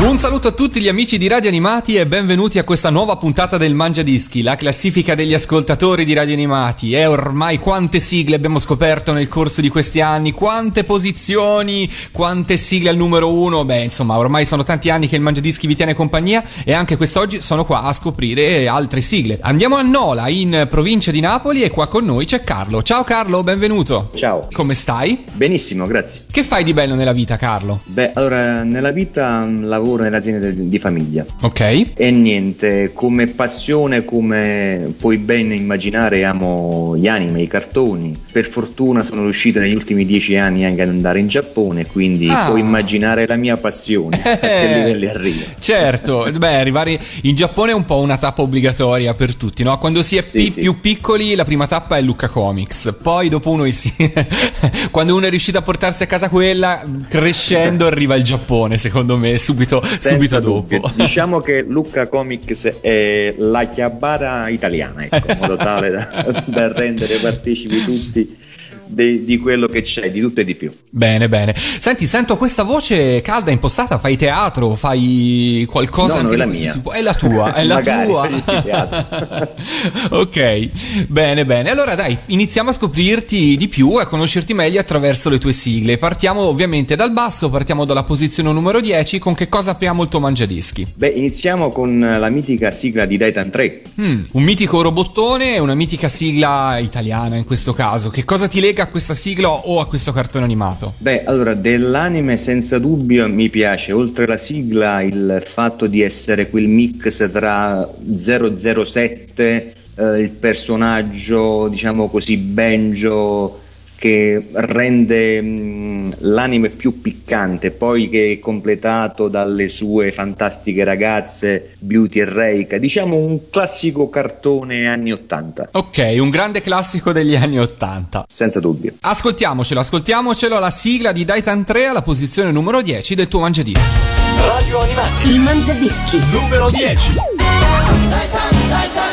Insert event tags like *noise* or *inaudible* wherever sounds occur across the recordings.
Un saluto a tutti gli amici di Radio Animati e benvenuti a questa nuova puntata del Mangia Dischi, la classifica degli ascoltatori di Radio Animati. E ormai quante sigle abbiamo scoperto nel corso di questi anni, quante posizioni, quante sigle al numero uno. Beh, insomma, ormai sono tanti anni che il Mangia Dischi vi tiene compagnia e anche quest'oggi sono qua a scoprire altre sigle. Andiamo a Nola, in provincia di Napoli e qua con noi c'è Carlo. Ciao Carlo, benvenuto. Ciao. Come stai? Benissimo, grazie. Che fai di bello nella vita, Carlo? Beh, allora, nella vita mm, lavoro lavoro nell'azienda di famiglia. Ok. E niente, come passione, come puoi ben immaginare, amo gli anime, i cartoni. Per fortuna sono riuscito negli ultimi dieci anni anche ad andare in Giappone, quindi ah. puoi immaginare la mia passione, *laughs* a che livelli arriva. Certo, beh, arrivare in Giappone è un po' una tappa obbligatoria per tutti, no? Quando si è sì, pi- sì. più piccoli la prima tappa è Lucca Comics, poi dopo uno si... *laughs* quando uno è riuscito a portarsi a casa quella, crescendo *laughs* arriva il Giappone, secondo me, subito subito, dopo. *laughs* Diciamo che Lucca Comics è la chiabara italiana, ecco, in modo tale da, *laughs* da rendere partecipi tutti de, di quello che c'è, di tutto e di più. Bene, bene. Senti, sento questa voce calda impostata, fai teatro, fai qualcosa no, no, è la mia. Tipo? È la tua, è la tua. *laughs* ok, bene, bene. Allora dai, iniziamo a scoprirti di più e a conoscerti meglio attraverso le tue sigle. Partiamo ovviamente dal basso, partiamo dalla posizione numero 10, con che cosa apriamo il tuo mangiadischi? Beh, iniziamo con la mitica sigla di Daitan 3. Mm, un mitico robottone, una mitica sigla italiana in questo caso. Che cosa ti lega a questa sigla o a questo cartone animato? Beh, allora, dell'anime senza dubbio mi piace, oltre alla sigla, il fatto di essere quel mix tra 007, eh, il personaggio, diciamo così, Benjo che rende mh, l'anime più piccante, poi che è completato dalle sue fantastiche ragazze Beauty e Reika, diciamo un classico cartone anni 80. Ok, un grande classico degli anni 80. Senza dubbio. Ascoltiamocelo, ascoltiamocelo la sigla di Daitan 3 alla posizione numero 10 del tuo Mangiadischi. Radio Animati. Il Mangiadischi. Numero 10. Daitan, Daitan, Daitan.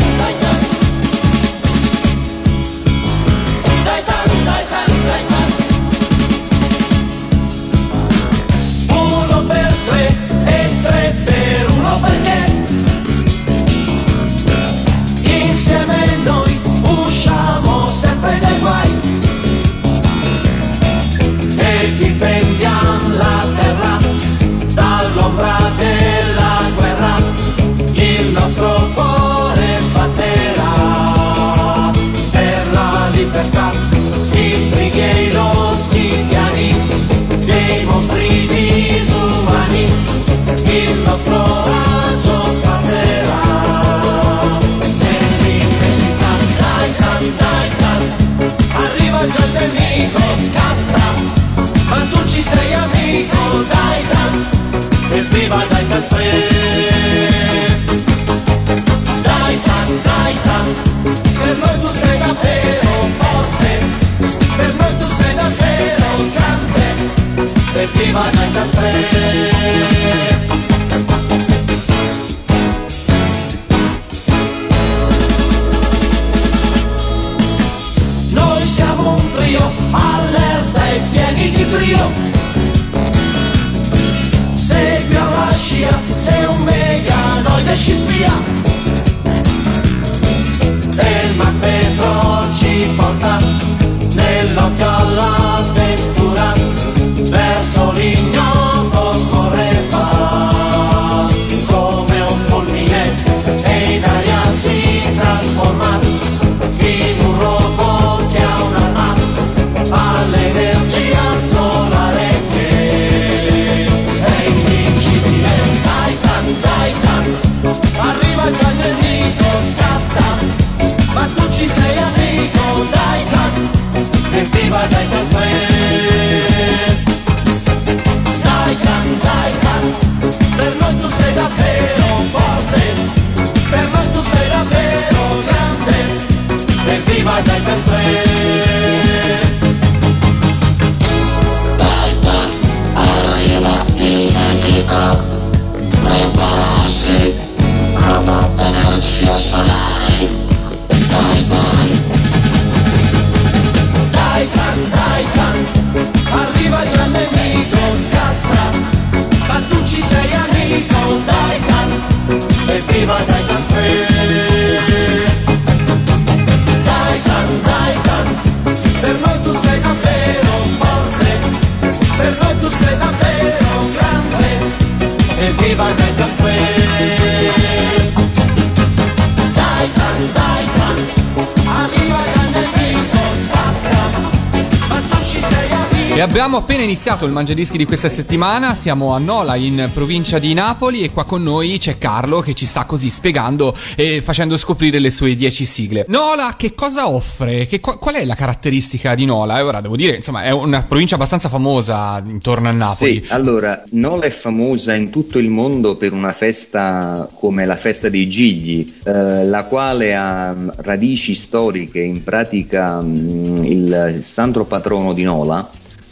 Abbiamo appena iniziato il Mangiadischi di questa settimana, siamo a Nola in provincia di Napoli e qua con noi c'è Carlo che ci sta così spiegando e facendo scoprire le sue 10 sigle. Nola che cosa offre? Che, qual è la caratteristica di Nola? E ora devo dire, insomma, è una provincia abbastanza famosa intorno a Napoli. Sì, allora, Nola è famosa in tutto il mondo per una festa come la festa dei Gigli, eh, la quale ha radici storiche, in pratica mm, il santo patrono di Nola,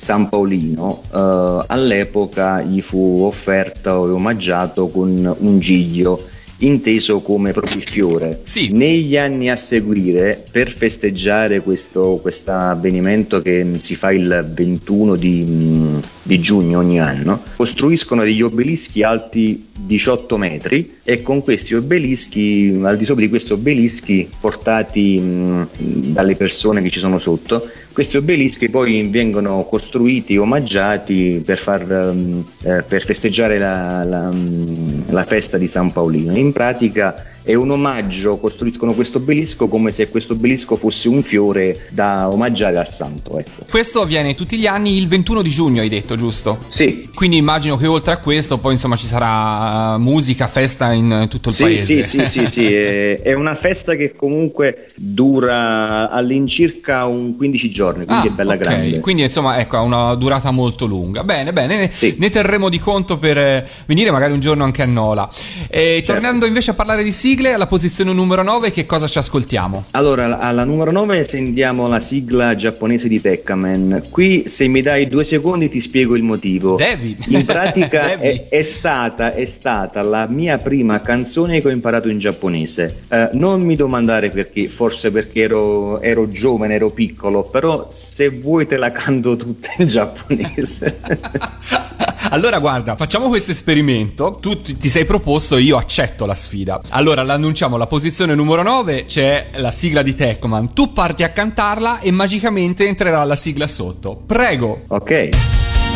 San Paolino, eh, all'epoca gli fu offerto e omaggiato con un giglio inteso come proprio il fiore. Sì. Negli anni a seguire, per festeggiare questo avvenimento che si fa il 21 di, mm, di giugno ogni anno, costruiscono degli obelischi alti 18 metri e con questi obelischi, al di sopra di questi obelischi portati mh, dalle persone che ci sono sotto, questi obelischi poi vengono costruiti, omaggiati per, far, um, eh, per festeggiare la, la, um, la festa di San Paolino. In pratica è un omaggio, costruiscono questo obelisco come se questo obelisco fosse un fiore da omaggiare al santo. Ecco. Questo avviene tutti gli anni il 21 di giugno, hai detto, giusto? Sì, Quindi immagino che oltre a questo poi insomma ci sarà uh, musica, festa in tutto il Sì, paese. sì, sì, sì, sì, è, una festa che comunque dura all'incirca un 15 giorni, quindi Ah, è bella ok. grande. Quindi insomma ecco ha una durata molto lunga. Bene, bene, ne- Sì. ne terremo di conto per eh, venire magari un giorno anche a Nola. E Certo. tornando invece a parlare di sigle, alla posizione numero 9 che cosa ci ascoltiamo? Allora, alla numero 9 sentiamo la sigla giapponese di Tekkaman. Qui, se mi dai due secondi, ti spiego il motivo. Devi. In pratica *laughs* Devi. è, è stata, è stata la mia prima canzone che ho imparato in giapponese. Eh, non mi domandare perché, forse perché ero, ero giovane, ero piccolo, però se vuoi te la canto tutta in giapponese. *laughs* Allora, guarda, facciamo questo esperimento. Tu ti sei proposto, e io accetto la sfida. Allora, l'annunciamo la posizione numero 9, c'è la sigla di Tecman. Tu parti a cantarla e magicamente entrerà la sigla sotto. Prego. Ok.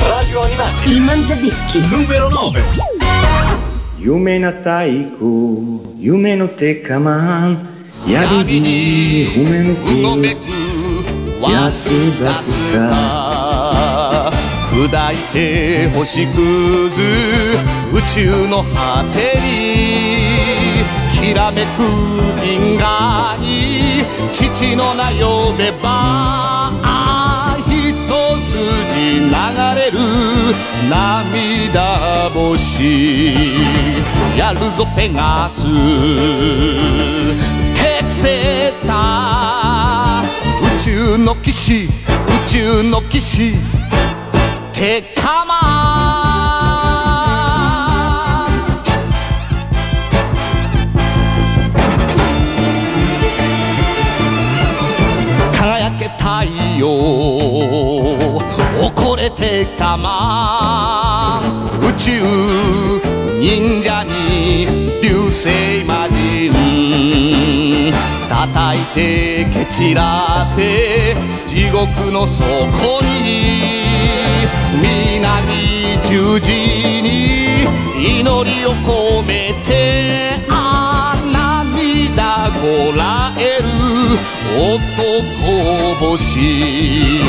Radio Animati. Il Mangiadischi. Numero 9. Yume na taiku, yume no tekaman, yaribi, ume no ku, yatsu 砕いて星屑宇宙の果てにきらめく銀河に父の名呼べば一筋流れる涙星やるぞペガステクセータ宇宙の騎士宇宙の騎士。テカマン輝け太陽。怒れてかまん宇宙忍者に流星魔人叩いて蹴散らせ地獄の底に南十字に祈りを込めてあ涙こらえる男星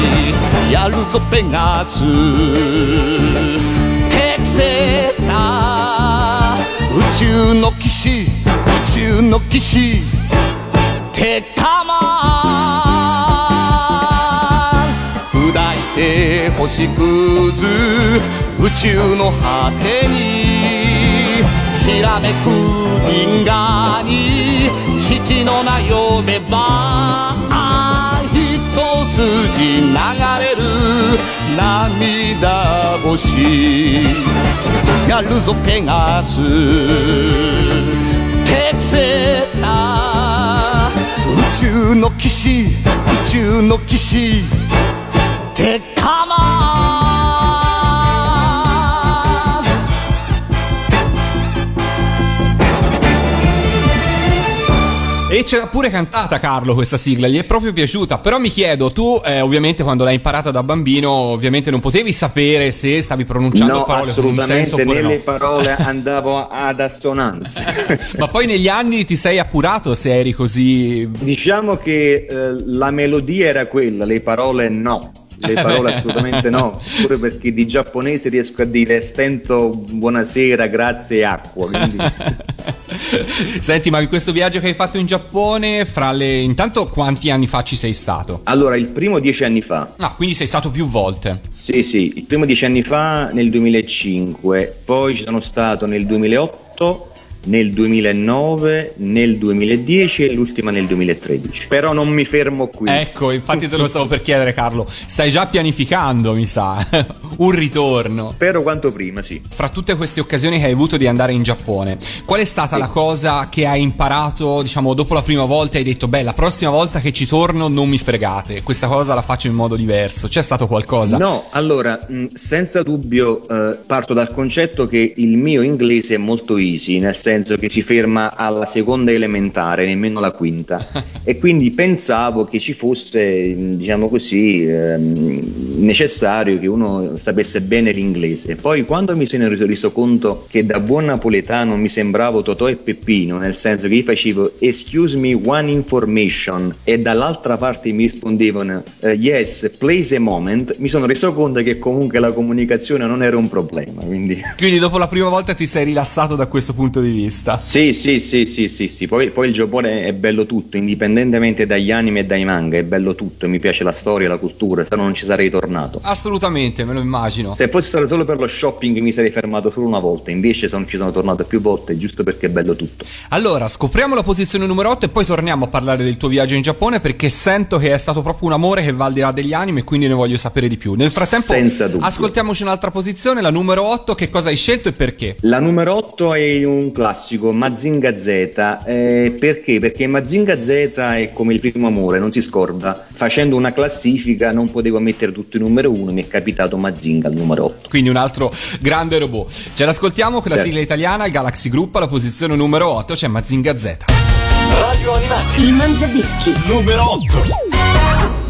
やるぞペガステクセータ宇宙の騎士宇宙の騎士テカマン砕いて星屑宇宙の果てにきらめく銀河に父の名呼べば一筋流れ涙星。やるぞペガス。適正な宇宙の騎士宇宙の騎士。E ce l'ha pure cantata Carlo questa sigla, gli è proprio piaciuta. Però mi chiedo, tu eh, ovviamente quando l'hai imparata da bambino, ovviamente non potevi sapere se stavi pronunciando No, parole con un senso oppure nelle no. parole *laughs* andavo ad assonanza. *laughs* Ma poi negli anni ti sei appurato se eri così... Diciamo che eh, la melodia era quella, le parole no. Le *laughs* parole assolutamente no, pure perché di giapponese riesco a dire stento, buonasera, grazie e acqua. Quindi... *laughs* Senti, ma questo viaggio che hai fatto in Giappone, fra le... Intanto quanti anni fa ci sei stato? Allora, il primo dieci anni fa, Ah, quindi sei stato più volte. sì sì, il primo dieci anni fa nel 2005, poi ci sono stato nel 2008, nel 2009, nel 2010 e l'ultima nel 2013. Però non mi fermo qui. Ecco, infatti te lo stavo per chiedere Carlo. Stai già pianificando, mi sa, *laughs* un ritorno. Spero quanto prima, sì. Fra tutte queste occasioni che hai avuto di andare in Giappone, qual è stata la cosa che hai imparato, diciamo, dopo la prima volta e hai detto, beh, la prossima volta che ci torno non mi fregate, questa cosa la faccio in modo diverso? C'è stato qualcosa? No, allora, senza dubbio eh, parto dal concetto che il mio inglese è molto easy, nel senso che si ferma alla seconda elementare, nemmeno la quinta. *laughs* e quindi pensavo che ci fosse, diciamo così, ehm, necessario che uno sapesse bene l'inglese. Poi quando mi sono reso, reso conto che da buon napoletano mi sembravo Totò e Peppino, nel senso che io facevo excuse me one information e dall'altra parte mi rispondevano eh, yes, please a moment, mi sono reso conto che comunque la comunicazione non era un problema. Quindi... Quindi dopo la prima volta ti sei rilassato da questo punto di vista? Sì, sì, sì, sì, sì, sì. Poi, poi il Giappone è bello tutto, indipendentemente dagli anime e dai manga, è bello tutto, mi piace la storia, la cultura, se no non ci sarei tornato. Assolutamente, me lo immagino. Se fosse stato solo per lo shopping mi sarei fermato solo una volta, invece sono- ci sono tornato più volte giusto perché è bello tutto. Allora, scopriamo la posizione numero 8 e poi torniamo a parlare del tuo viaggio in Giappone perché sento che è stato proprio un amore che va al di là degli animi e quindi ne voglio sapere di più. Nel frattempo, ascoltiamoci un'altra posizione, la numero 8, che cosa hai scelto e perché? La numero 8 è un classico, Mazinga Z. Eh, perché? Perché Mazinga Z è come il primo amore, non si scorda. Facendo una classifica non potevo mettere tutto in numero 1, mi è capitato Mazinga al numero 8. Quindi un altro grande robot. Ce l'ascoltiamo con la Certo. sigla italiana, il Galaxy Group, alla posizione numero 8 c'è Mazinga Z. Radio Animati, Il Mangiadischi. numero 8.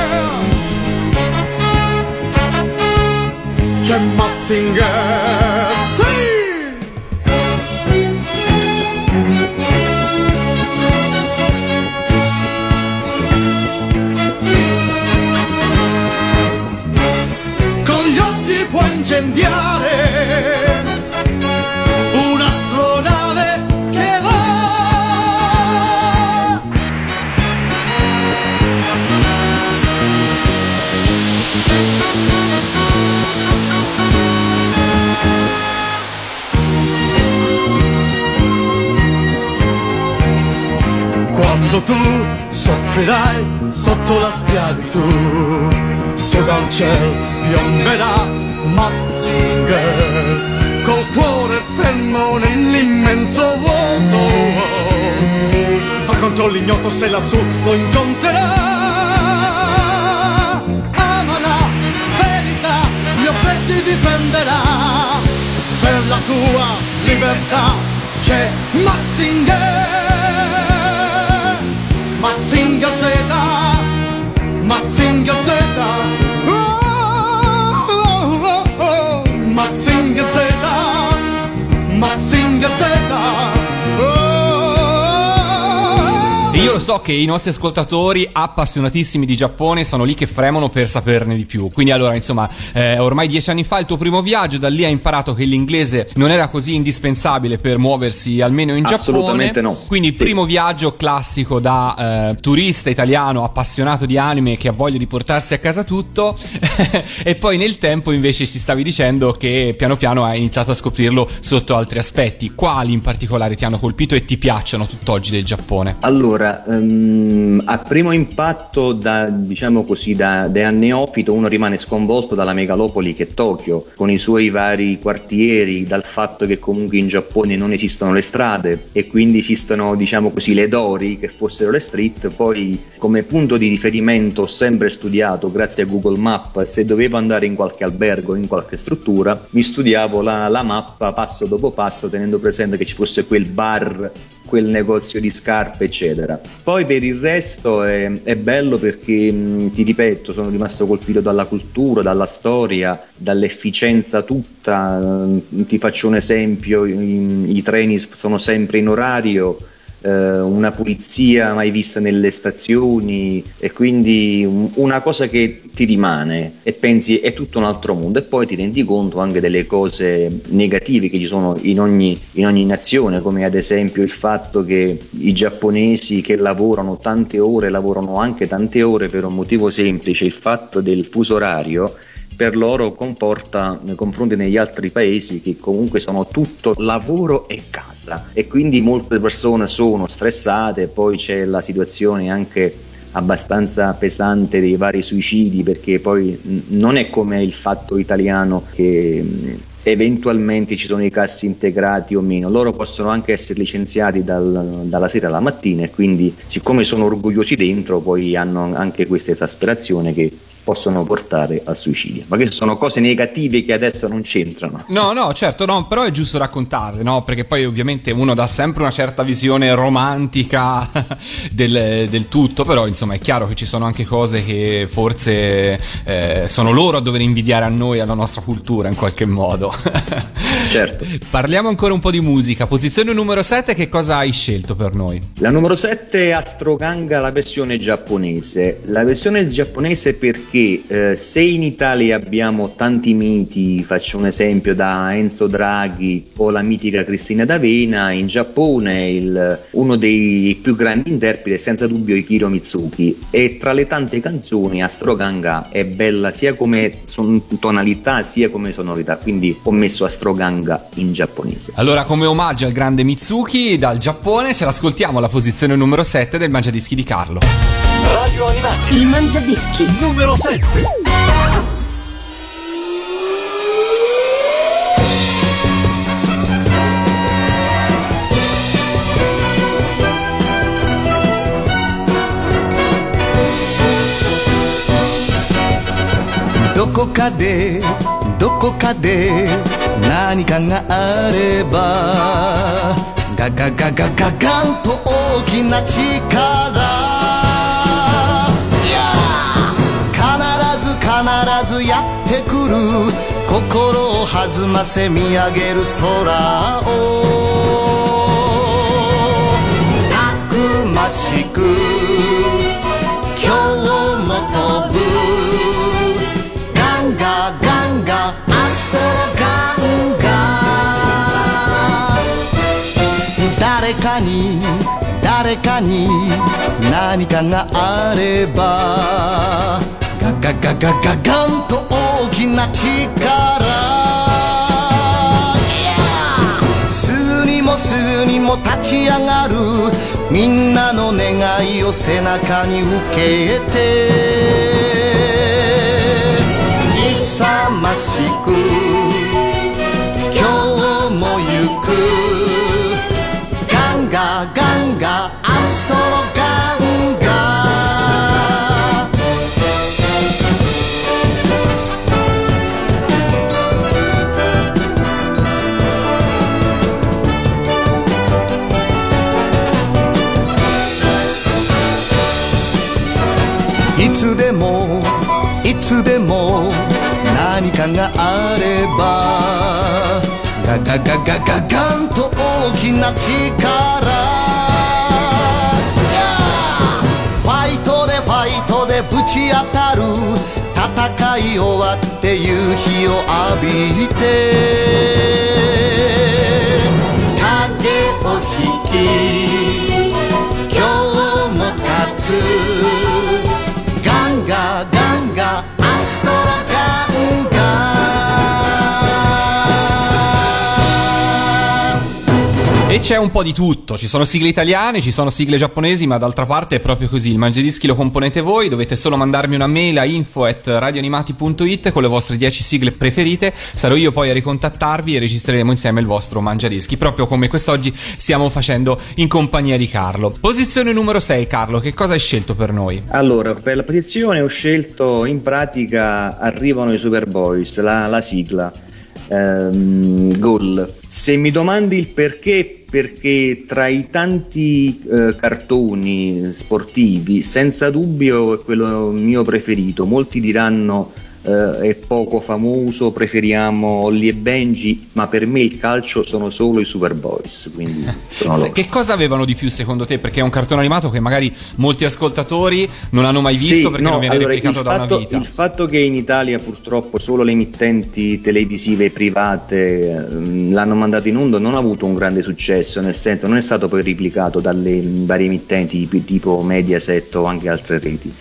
c'è Matzinger Sì! Con gli occhi può incendiare Quando tu soffrirai sotto la schiavitù, su dal cielo piomberà Mazinger, col cuore fermo nell'immenso vuoto. Va contro l'ignoto se lassù lo incontrerà. Ama la verità, gli oppressi difenderà. Per la tua libertà c'è Mazinger. So che i nostri ascoltatori appassionatissimi di Giappone sono lì che fremono per saperne di più. Quindi allora, insomma, eh, ormai dieci anni fa il tuo primo viaggio, da lì hai imparato che l'inglese non era così indispensabile per muoversi almeno in Giappone. Assolutamente no. Quindi Sì. primo viaggio classico da eh, turista italiano appassionato di anime che ha voglia di portarsi a casa tutto *laughs* e poi nel tempo invece ci stavi dicendo che piano piano hai iniziato a scoprirlo sotto altri aspetti. Quali in particolare ti hanno colpito e ti piacciono tutt'oggi del Giappone? Allora, ehm, a primo impatto, da, diciamo così, da, da neofito, uno rimane sconvolto dalla megalopoli che è Tokyo, con i suoi vari quartieri, dal fatto che comunque in Giappone non esistono le strade e quindi esistono, diciamo così, le dori che fossero le street. Poi, come punto di riferimento, ho sempre studiato, grazie a Google Map, se dovevo andare in qualche albergo, in qualche struttura, mi studiavo la, la mappa passo dopo passo, tenendo presente che ci fosse quel bar quel negozio di scarpe, eccetera. Poi per il resto è, è bello perché, ti ripeto, sono rimasto colpito dalla cultura, dalla storia, dall'efficienza tutta. Ti faccio un esempio, i, i treni sono sempre in orario, una pulizia mai vista nelle stazioni e quindi un- una cosa che ti rimane e pensi è tutto un altro mondo e poi ti rendi conto anche delle cose negative che ci sono in ogni, in ogni nazione come ad esempio il fatto che i giapponesi che lavorano tante ore lavorano anche tante ore per un motivo semplice il fatto del fuso orario per loro comporta nei confronti degli altri paesi che comunque sono tutto lavoro e casa. E quindi molte persone sono stressate, poi c'è la situazione anche abbastanza pesante dei vari suicidi perché poi non è come il fatto italiano che eventualmente ci sono i cassi integrati o meno, loro possono anche essere licenziati dal- dalla sera alla mattina e quindi siccome sono orgogliosi dentro poi hanno anche questa esasperazione che possono portare al suicidio. Ma queste sono cose negative che adesso non c'entrano. No, no, certo, no, però è giusto raccontarle, no? Perché poi ovviamente uno dà sempre una certa visione romantica *laughs* del, del tutto, però insomma è chiaro che ci sono anche cose che forse eh, sono loro a dover invidiare a noi, alla nostra cultura in qualche modo. *laughs* Certo. Parliamo ancora un po' di musica. Posizione numero 7, che cosa hai scelto per noi? La numero 7 è Astroganga, la versione giapponese. La versione giapponese perché eh, se in Italia abbiamo tanti miti, faccio un esempio da Enzo Draghi o la mitica Cristina D'Avena, in Giappone il- uno dei più grandi interpreti è senza dubbio Ikiro Mitsuki e tra le tante canzoni Astroganga è bella sia come son- tonalità sia come sonorità, quindi ho messo Astroganga in giapponese. Allora, come omaggio al grande Mitsuki dal Giappone, ce l'ascoltiamo alla posizione numero 7 del Mangiadischi di Carlo. Radio Animati Il Mangiadischi. numero 7.「どこかでどこかで何かがあれば」「ガガガガガガンと大きな力」「 必ずやってくる」「心を弾ませ見上げる空を」「たくましく。今日も飛ぶ」ガンガガンガ。アストロガンガ。誰かに誰かに何かがあれば。ガガガガガンと大きな力。すぐにもすぐにも立ち上がる。みんなの願いを背中に受けて。勇ましく今日も行く。ガンガガンガればガガガガガガンと大きな力。でぶち当たる。戦い終わって夕日を浴びて。影を引き今日も立つ。E c'è un po' di tutto, ci sono sigle italiane, ci sono sigle giapponesi, ma d'altra parte è proprio così, il Mangiadischi lo componete voi, dovete solo mandarmi una mail a info at radioanimati.it con le vostre 10 sigle preferite, sarò io poi a ricontattarvi e registreremo insieme il vostro Mangiadischi, proprio come quest'oggi stiamo facendo in compagnia di Carlo. Posizione numero 6, Carlo, che cosa hai scelto per noi? Allora, per la posizione ho scelto in pratica Arrivano i Superboys, la, la sigla. Ehm, Gol. Se mi domandi il perché, perché tra i tanti eh, cartoni sportivi, senza dubbio è quello mio preferito. Molti diranno eh, è poco famoso, preferiamo Ollie e Benji, ma per me il calcio sono solo i Superboys. Quindi. *laughs* Che cosa avevano di più secondo te? Perché è un cartone animato che magari molti ascoltatori non hanno mai Sì, visto perché no, non viene allora, replicato da fatto, una vita. Il fatto che in Italia purtroppo solo le emittenti televisive private ehm, l'hanno mandato in onda non ha avuto un grande successo, nel senso non è stato poi replicato dalle varie emittenti tipo Mediaset o anche altre reti.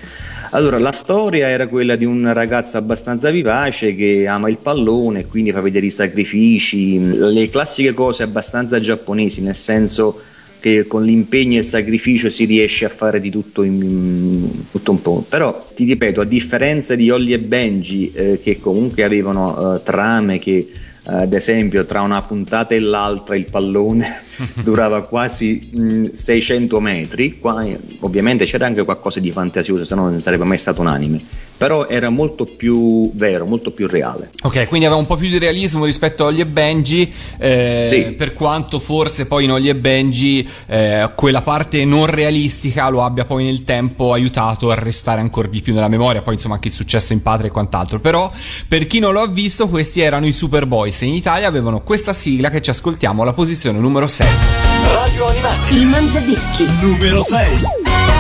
Allora, la storia era quella di un ragazzo abbastanza vivace che ama il pallone quindi fa vedere i sacrifici, le classiche cose abbastanza giapponesi, nel senso che con l'impegno e il sacrificio si riesce a fare di tutto, in, tutto un po'. Però ti ripeto, a differenza di Ollie e Benji, eh, che comunque avevano eh, trame che eh, ad esempio tra una puntata e l'altra il pallone *laughs* durava quasi mh, 600 metri, qua eh, ovviamente c'era anche qualcosa di fantasioso, se no non sarebbe mai stato un anime, però era molto più vero, molto più reale. Ok, quindi aveva un po' più di realismo rispetto a Ollie e Benji, eh, Sì. per quanto forse poi in Ollie e Benji eh, quella parte non realistica lo abbia poi nel tempo aiutato a restare ancora di più nella memoria, poi insomma anche il successo in patria e quant'altro. Però per chi non lo ha visto questi erano i Superboys e in Italia avevano questa sigla che ci ascoltiamo alla posizione numero 6. Radio Animati. Il Mangiadischi. Numero 6.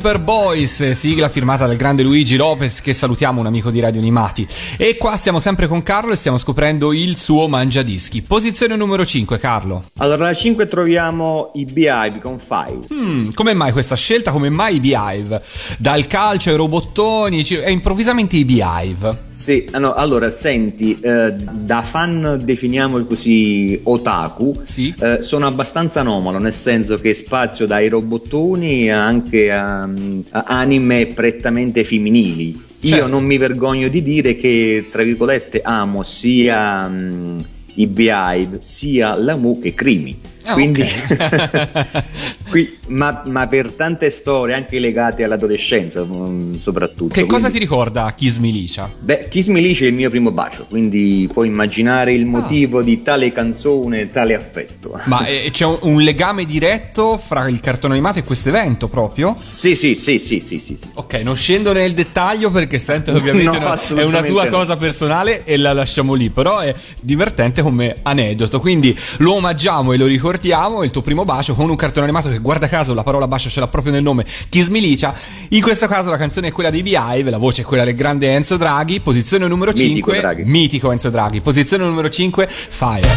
Superboys, sigla firmata dal grande Luigi Lopez che salutiamo, un amico di Radio Animati. E qua siamo sempre con Carlo e stiamo scoprendo il suo mangiadischi. Posizione numero 5, Carlo. Allora, alla 5 troviamo i Beehive con Five. Hmm, come mai questa scelta? Come mai i Beehive? Dal calcio ai robottoni e improvvisamente i Beehive. Sì, ah no, allora senti, eh, da fan definiamoli così otaku, Sì. eh, sono abbastanza anomalo, nel senso che spazio dai robottoni anche a, anime prettamente femminili. Io Certo. non mi vergogno di dire che, tra virgolette, amo sia mm, i Beehive sia la Mu che Crimi. Ah, Quindi, ok. *laughs* qui- ma, ma per tante storie anche legate all'adolescenza, mm, soprattutto. Che cosa quindi- ti ricorda Kiss Milicia? Beh, Kiss Me Lice è il mio primo bacio, quindi puoi immaginare il motivo di tale canzone tale affetto. Ma *laughs* eh, c'è un, un legame diretto fra il cartone animato e questo evento proprio? Sì, sì, sì, sì, sì, sì, sì. Ok, non scendo nel dettaglio perché sento che ovviamente *laughs* No, no- è una tua no. cosa personale e la lasciamo lì, però è divertente come aneddoto, quindi lo omaggiamo e lo ricordiamo, il tuo primo bacio con un cartone animato che guarda caso la parola bacio ce l'ha proprio nel nome, Kiss Me Licia, in questo caso la canzone è quella dei Beehive, la voce è quella del grande Enzo Draghi, posizione numero Mitico 5, Draghi. mitico Enzo Draghi, posizione numero 5, Fire.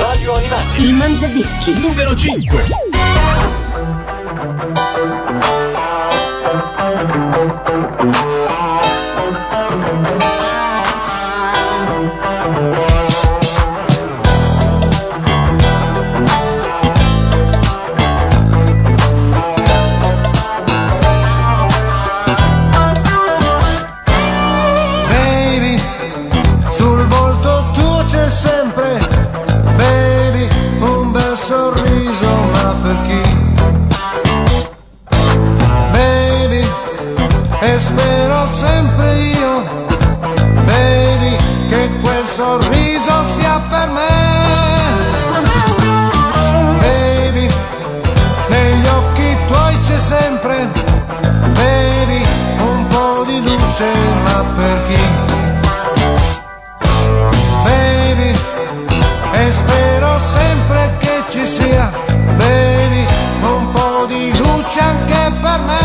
Radio Animati Il Mangiadischi. numero 5. Baby, ma per chi? Baby, e spero sempre che ci sia, baby, un po' di luce anche per me.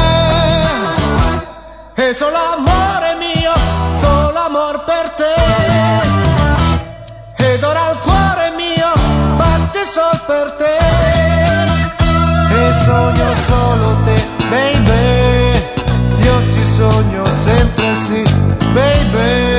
E solo amore mio, solo amor per te. Ed ora il cuore mio batte sol per te E sogno solo te, baby Io ti sogno sempre sì, baby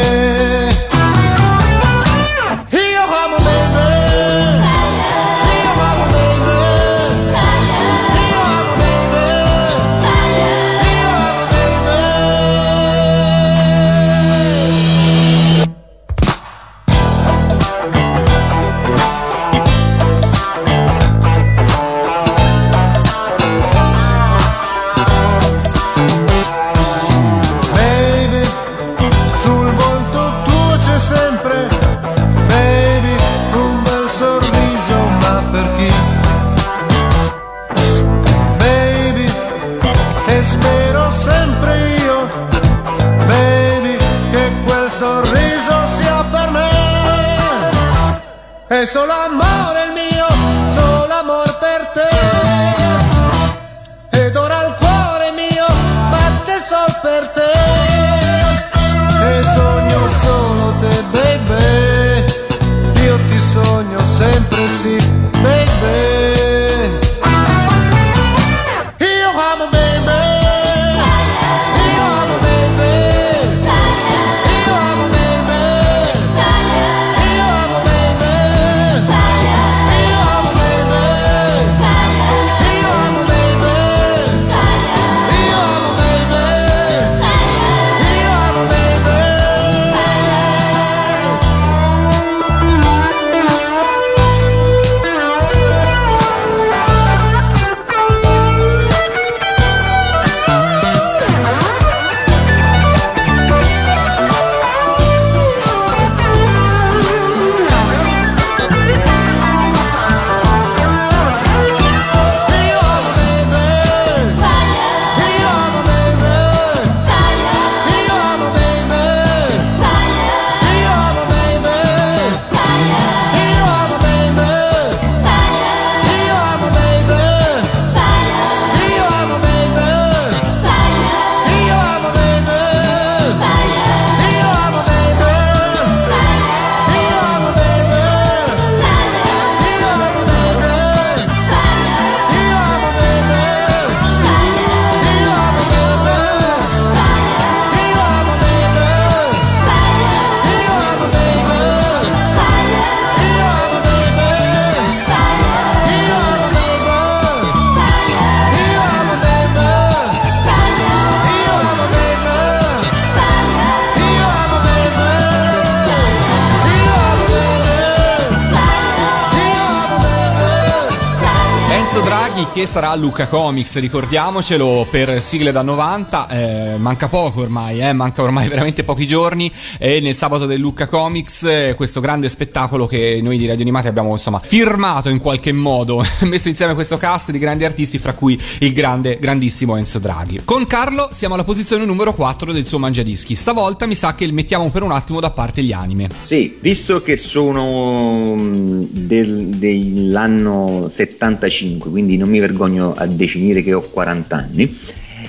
sarà a Lucca Comics, ricordiamocelo per sigle da 90, eh, manca poco ormai, eh, manca ormai *laughs* veramente pochi giorni e nel sabato del Lucca Comics eh, questo grande spettacolo che noi di Radio Animati abbiamo insomma firmato in qualche modo, *laughs* messo insieme questo cast di grandi artisti fra cui il grande, grandissimo Enzo Draghi. Con Carlo siamo alla posizione numero 4 del suo Mangiadischi, stavolta mi sa che mettiamo per un attimo da parte gli anime. Sì, visto che sono mm, del- dell'anno 75, quindi non mi vergogno a definire che ho 40 anni,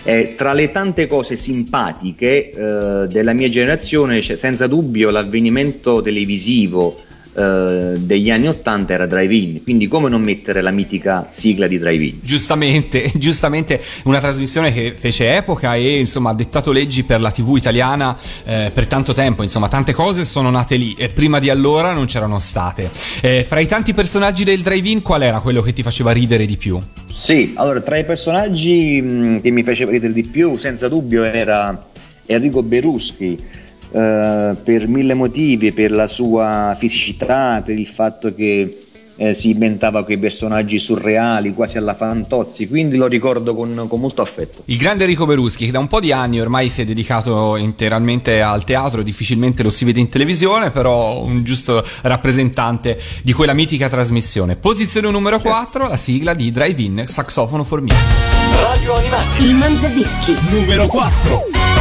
eh, tra le tante cose simpatiche eh, della mia generazione c'è senza dubbio l'avvenimento televisivo eh, degli anni 80 era Drive-In, quindi come non mettere la mitica sigla di Drive-In? Giustamente, *laughs* giustamente una trasmissione che fece epoca e insomma ha dettato leggi per la TV italiana eh, per tanto tempo, insomma tante cose sono nate lì e prima di allora non c'erano state. Eh, fra i tanti personaggi del drive-in qual era quello che ti faceva ridere di più? Sì, allora tra i personaggi mh, che mi faceva ridere di più, senza dubbio, era Enrico Beruschi, eh, per mille motivi, per la sua fisicità, per il fatto che eh, si inventava quei personaggi surreali, quasi alla Fantozzi, quindi lo ricordo con, con molto affetto. Il grande Enrico Beruschi che da un po' di anni ormai si è dedicato interamente al teatro, difficilmente lo si vede in televisione, però un giusto rappresentante di quella mitica trasmissione. Posizione numero 4, la sigla di Drive-In Saxofono for Me. Radio Animati. Il Mangiadischi. Numero 4.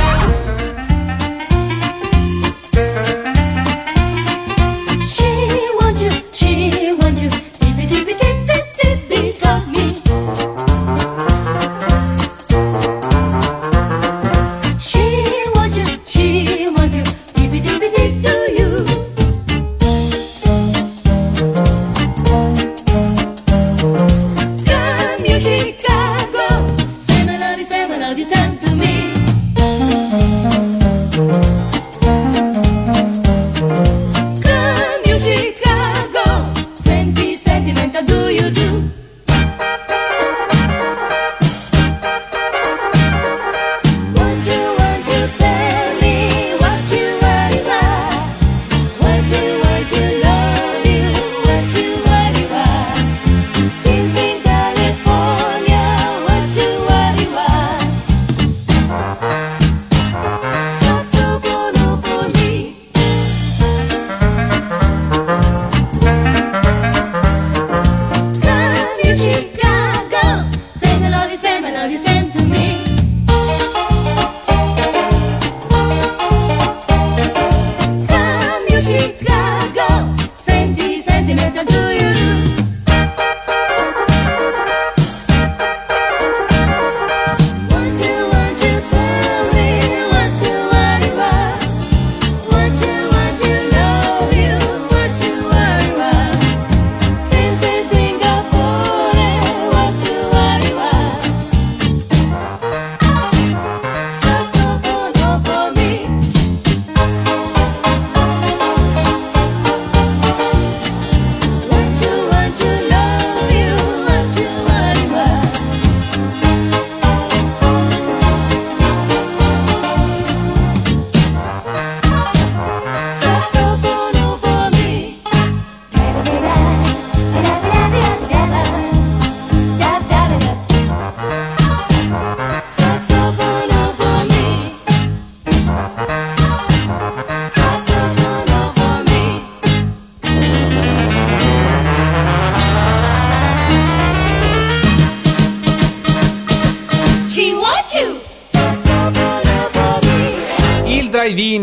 Say melody, send to me.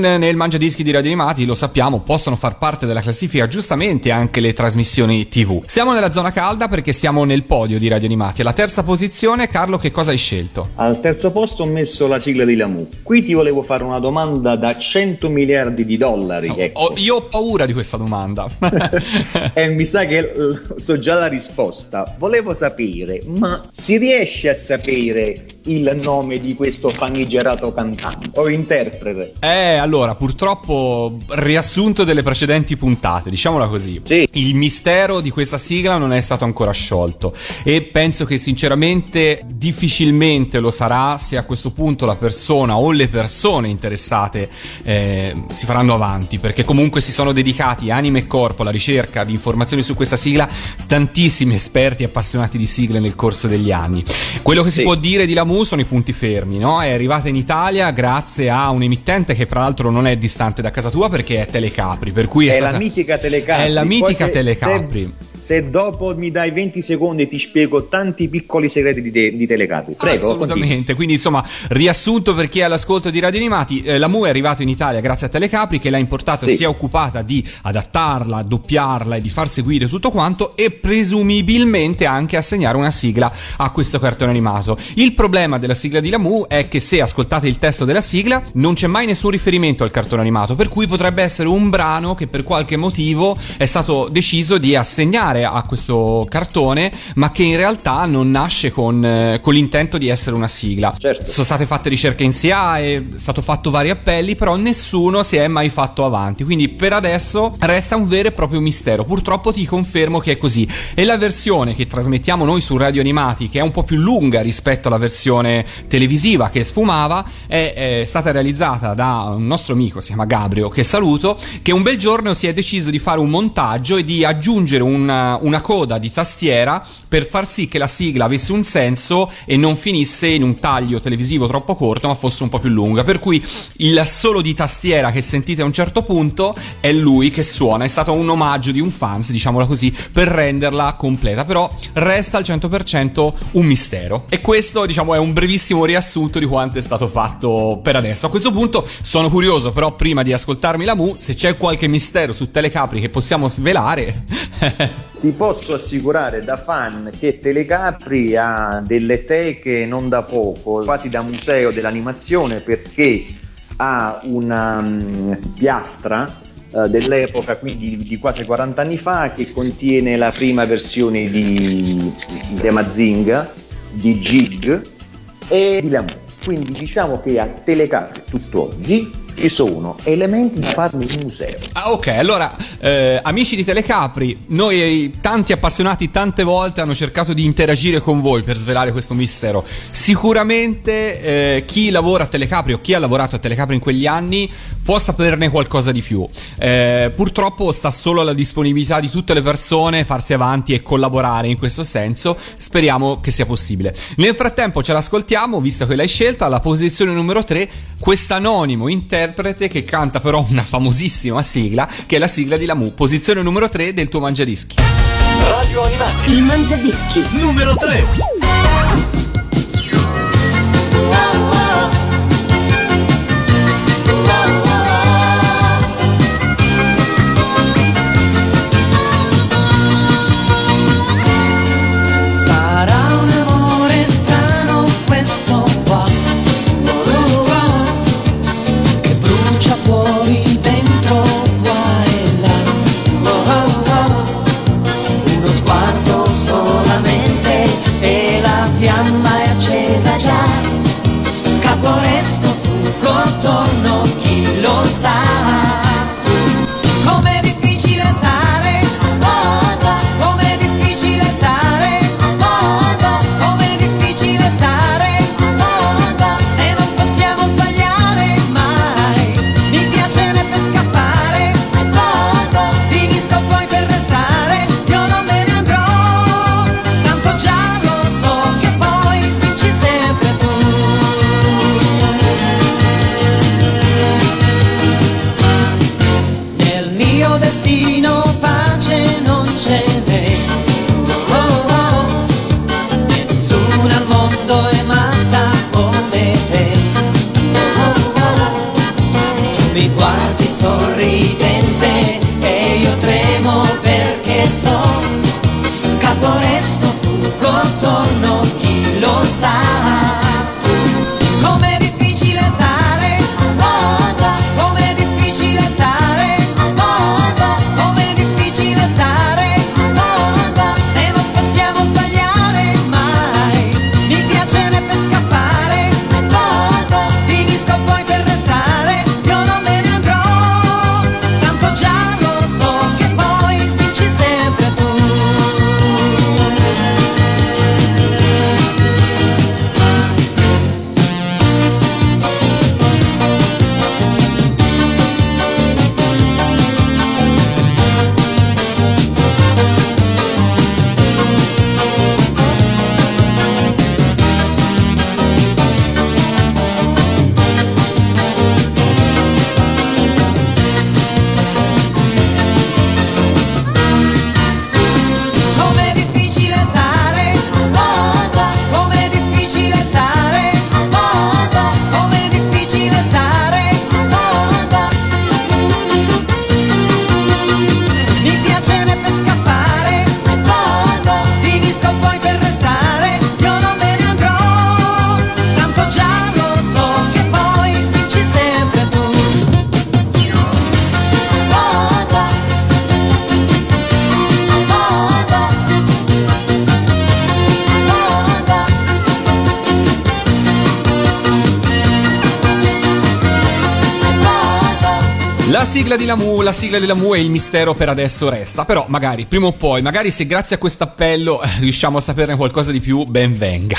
Nel Mangiadischi di Radio Animati, lo sappiamo, possono far parte della classifica giustamente anche le trasmissioni TV. Siamo nella zona calda perché siamo nel podio di Radio Animati. Alla terza posizione, Carlo, che cosa hai scelto? Al terzo posto ho messo la sigla di Lamu. Qui ti volevo fare una domanda da 100 miliardi di dollari. ecco. Oh, io ho paura di questa domanda. *laughs* E mi sa che so già la risposta. Volevo sapere, ma si riesce a sapere il nome di questo famigerato cantante o interprete. Eh, allora, purtroppo, riassunto delle precedenti puntate, diciamola così. Sì. Il mistero di questa sigla non è stato ancora sciolto e penso che sinceramente difficilmente lo sarà se a questo punto la persona o le persone interessate eh, si faranno avanti, perché comunque si sono dedicati anima e corpo alla ricerca di informazioni su questa sigla tantissimi esperti e appassionati di sigle nel corso degli anni. Quello che si Sì. può dire di Lamu sono i punti fermi, no? È arrivata in Italia grazie a un emittente che fra l'altro non è distante da casa tua perché è Telecapri, per cui è, È stata- la mitica Telecapri. È la mitica se- Telecapri. Se, se dopo mi dai 20 secondi ti spiego tanti piccoli segreti di, te- di Telecapri. Prego. Assolutamente, quindi insomma, riassunto per chi è all'ascolto di Radio Animati, eh, la Mu è arrivato in Italia grazie a Telecapri che l'ha importato e Sì. si è occupata di adattarla, doppiarla e di far seguire tutto quanto e presumibilmente anche assegnare una sigla a questo cartone animato. Il problema della sigla di Lamu è che se ascoltate il testo della sigla non c'è mai nessun riferimento al cartone animato, per cui potrebbe essere un brano che per qualche motivo è stato deciso di assegnare a questo cartone, ma che in realtà non nasce con, eh, con l'intento di essere una sigla. Certo. Sono state fatte ricerche in SIA, è stato fatto vari appelli, però nessuno si è mai fatto avanti. Quindi per adesso resta un vero e proprio mistero. Purtroppo ti confermo che è così. E la versione che trasmettiamo noi su Radio Animati, che è un po' più lunga rispetto alla versione televisiva che sfumava, è, è stata realizzata da un nostro amico, si chiama Gabrio, che saluto, che un bel giorno si è deciso di fare un montaggio e di aggiungere una, una coda di tastiera per far sì che la sigla avesse un senso e non finisse in un taglio televisivo troppo corto, ma fosse un po' più lunga. Per cui il solo di tastiera che sentite a un certo punto è lui che suona. È stato un omaggio di un fans, diciamola così, per renderla completa. Però resta al 100% un mistero. E questo, diciamo, è un brevissimo riassunto di quanto è stato fatto per adesso. A questo punto sono curioso, però, prima di ascoltarmi la Mu, se c'è qualche mistero su Telecapri che possiamo svelare. *laughs* Ti posso assicurare da fan che Telecapri ha delle teche non da poco, quasi da museo dell'animazione, perché ha una mm, piastra eh, dell'epoca, quindi di quasi 40 anni fa, che contiene la prima versione di, di Mazinga, di Jig e di Lamu. Quindi diciamo che a Telecapri tutt'oggi ci sono elementi da farne un museo. Ah, ok, allora, eh, amici di Telecapri, noi tanti appassionati tante volte hanno cercato di interagire con voi per svelare questo mistero. Sicuramente eh, chi lavora a Telecapri o chi ha lavorato a Telecapri in quegli anni può saperne qualcosa di più. Eh, purtroppo sta solo alla disponibilità di tutte le persone farsi avanti e collaborare in questo senso. Speriamo che sia possibile. Nel frattempo ce l'ascoltiamo, visto che l'hai scelta, alla posizione numero 3, quest'anonimo interprete che canta però una famosissima sigla, che è la sigla di Lamu, posizione numero 3 del tuo mangiadischi. Radio Animati, Il Mangiadischi. numero 3. Sigla di Lamu, la sigla di Lamu e il mistero per adesso resta, però magari prima o poi, magari se grazie a questo appello eh, riusciamo a saperne qualcosa di più, ben venga.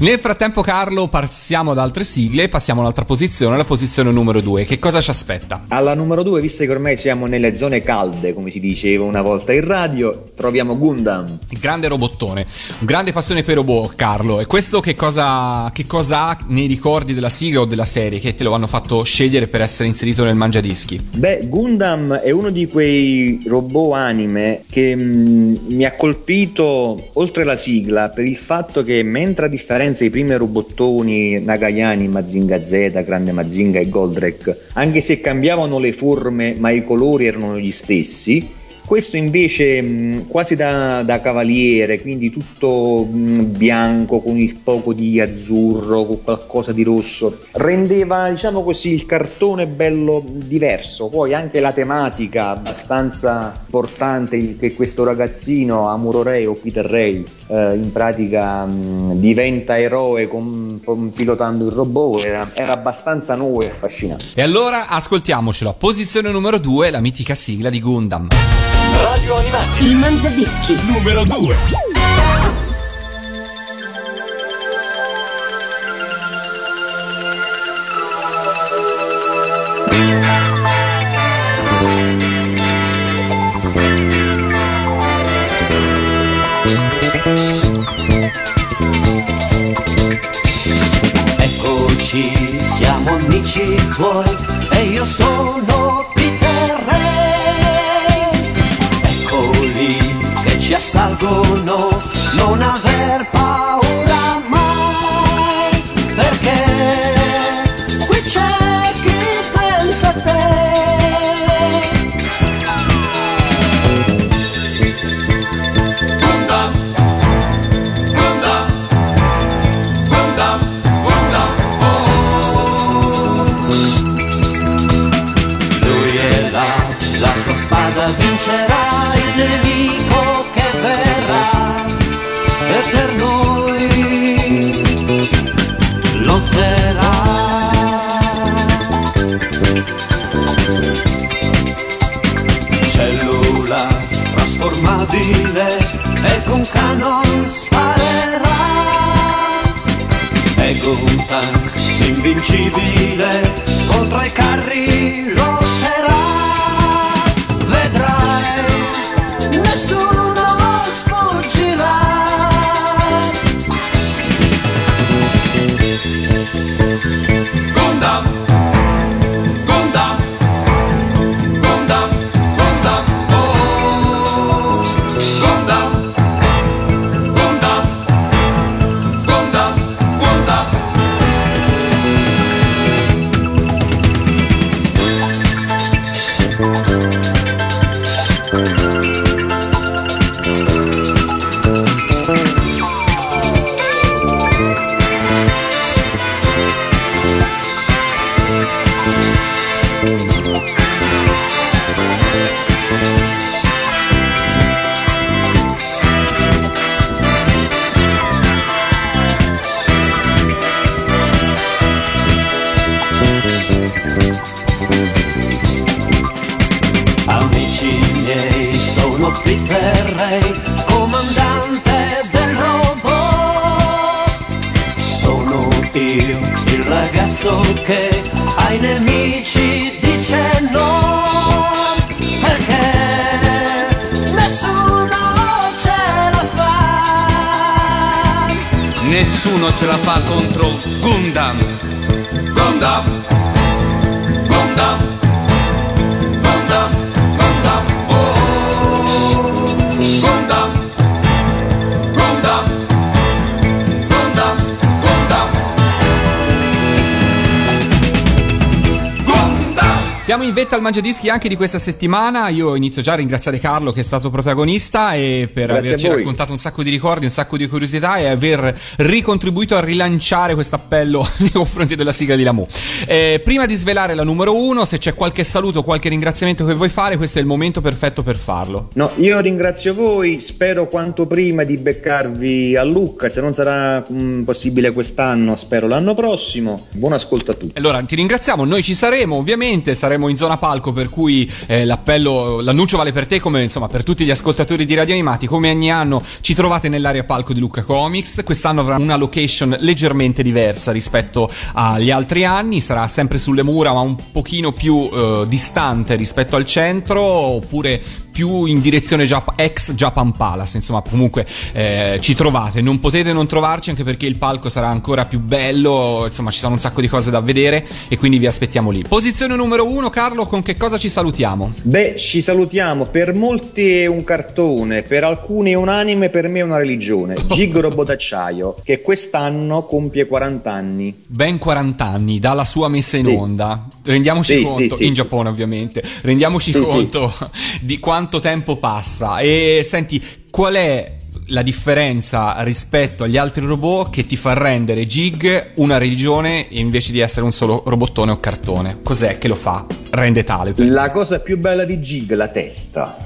Nel frattempo Carlo passiamo ad altre sigle e passiamo all'altra posizione, la posizione numero 2. Che cosa ci aspetta? Alla numero 2, visto che ormai siamo nelle zone calde, come si diceva una volta in radio, troviamo Gundam. Il grande robottone, grande passione per robot Carlo. E questo che cosa, che cosa ha nei ricordi della sigla o della serie che te lo hanno fatto scegliere per essere inserito nel mangiadischi? Beh, Gundam è uno di quei robot anime che mh, mi ha colpito oltre la sigla per il fatto che mentre a differenza dei primi robottoni Nagayani, Mazinga Z, Grande Mazinga e Goldrake, anche se cambiavano le forme ma i colori erano gli stessi, questo invece quasi da, da cavaliere, quindi tutto bianco con il poco di azzurro, con qualcosa di rosso, rendeva diciamo così il cartone bello diverso. Poi anche la tematica abbastanza importante che questo ragazzino Amuro Ray o Peter Ray eh, in pratica mh, diventa eroe con- con- pilotando il robot era, era abbastanza nuovo e affascinante. E allora ascoltiamocelo. Posizione numero 2, la mitica sigla di Gundam. Radio Animati Il Mangiadischi. numero 2. Eccoci, siamo amici tuoi e io sono ci assalgono, non aver paura mai, perché qui c'è chi pensa a te. Lui è là, la sua spada vincerà trasformabile e con canon sparerà. Ego un tank invincibile contro i carri lotterà. Ce la fa Gundam. Siamo in vetta al Mangiadischi anche di questa settimana. Io inizio già a ringraziare Carlo che è stato protagonista e per Grazie averci raccontato un sacco di ricordi, un sacco di curiosità e aver ricontribuito a rilanciare questo appello *laughs* nei confronti della sigla di Lamu. Eh, prima di svelare la numero uno, se c'è qualche saluto, qualche ringraziamento che vuoi fare, questo è il momento perfetto per farlo. No, io ringrazio voi, spero quanto prima di beccarvi a Lucca, se non sarà mm, possibile quest'anno, spero l'anno prossimo. Buon ascolto a tutti. Allora, ti ringraziamo, noi ci saremo, ovviamente, saremo saremo in zona palco, per cui eh, l'appello, l'annuncio vale per te come insomma per tutti gli ascoltatori di Radio Animati. Come ogni anno ci trovate nell'area palco di Lucca Comics. Quest'anno avrà una location leggermente diversa rispetto agli altri anni, sarà sempre sulle mura, ma un pochino più eh, distante rispetto al centro, oppure più in direzione Jap- ex Japan Palace. Insomma, comunque eh, ci trovate, non potete non trovarci anche perché il palco sarà ancora più bello. Insomma, ci sono un sacco di cose da vedere e quindi vi aspettiamo lì. Posizione numero uno, Carlo, con che cosa ci salutiamo? Beh, ci salutiamo. Per molti è un cartone, per alcuni è un anime, per me è una religione. *laughs* Gig Robot d'acciaio, che quest'anno compie 40 anni. Ben 40 anni dalla sua messa in Sì. onda. Rendiamoci Sì, conto, sì, in. Giappone ovviamente, rendiamoci conto *laughs* di quanto tempo passa. E senti, qual è la differenza rispetto agli altri robot che ti fa rendere Jig una religione invece di essere un solo robottone o cartone? Cos'è che lo fa? Rende tale? per- La cosa più bella di Gig, la testa.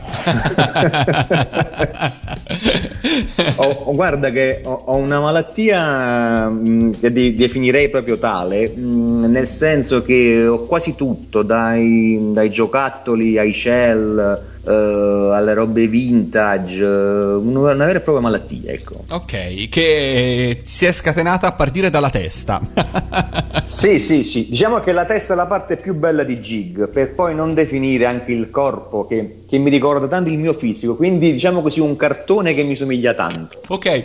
Ho- *laughs* ho- guarda che ho, una malattia mh, che de- definirei proprio tale, mh, nel senso che ho quasi tutto, dai, dai giocattoli ai shell, eh, alle robe vintage, una, una vera e propria malattia, ecco. Ok, che si è scatenata a partire dalla testa. *laughs* Sì, sì, sì, diciamo che la testa è la parte più bella di Gig, per poi non definire anche il corpo che, che mi ricorda tanto il mio fisico, quindi diciamo così un cartone che mi somiglia tanto. Ok,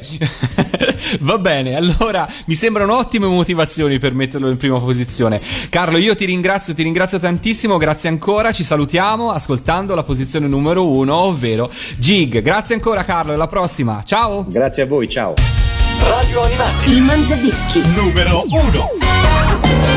*laughs* va bene. Allora mi sembrano ottime motivazioni per metterlo in prima posizione. Carlo, io ti ringrazio, ti ringrazio tantissimo. Grazie ancora. Ci salutiamo ascoltando la posizione numero uno, ovvero Gig. Grazie ancora, Carlo. Alla prossima. Ciao. Grazie a voi, ciao. Radio Animati Il Mangiadischi. numero 1.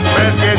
Con te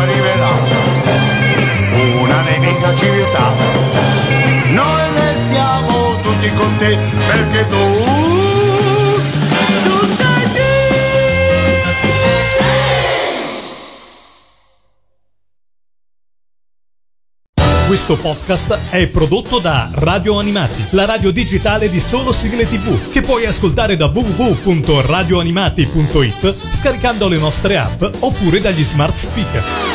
arriverà una nemica civiltà, noi restiamo tutti con te perché tu, tu sei Dio. Questo podcast è prodotto da Radio Animati, la radio digitale di solo sigle tv, che puoi ascoltare da www.radioanimati.it scaricando le nostre app oppure dagli smart speaker.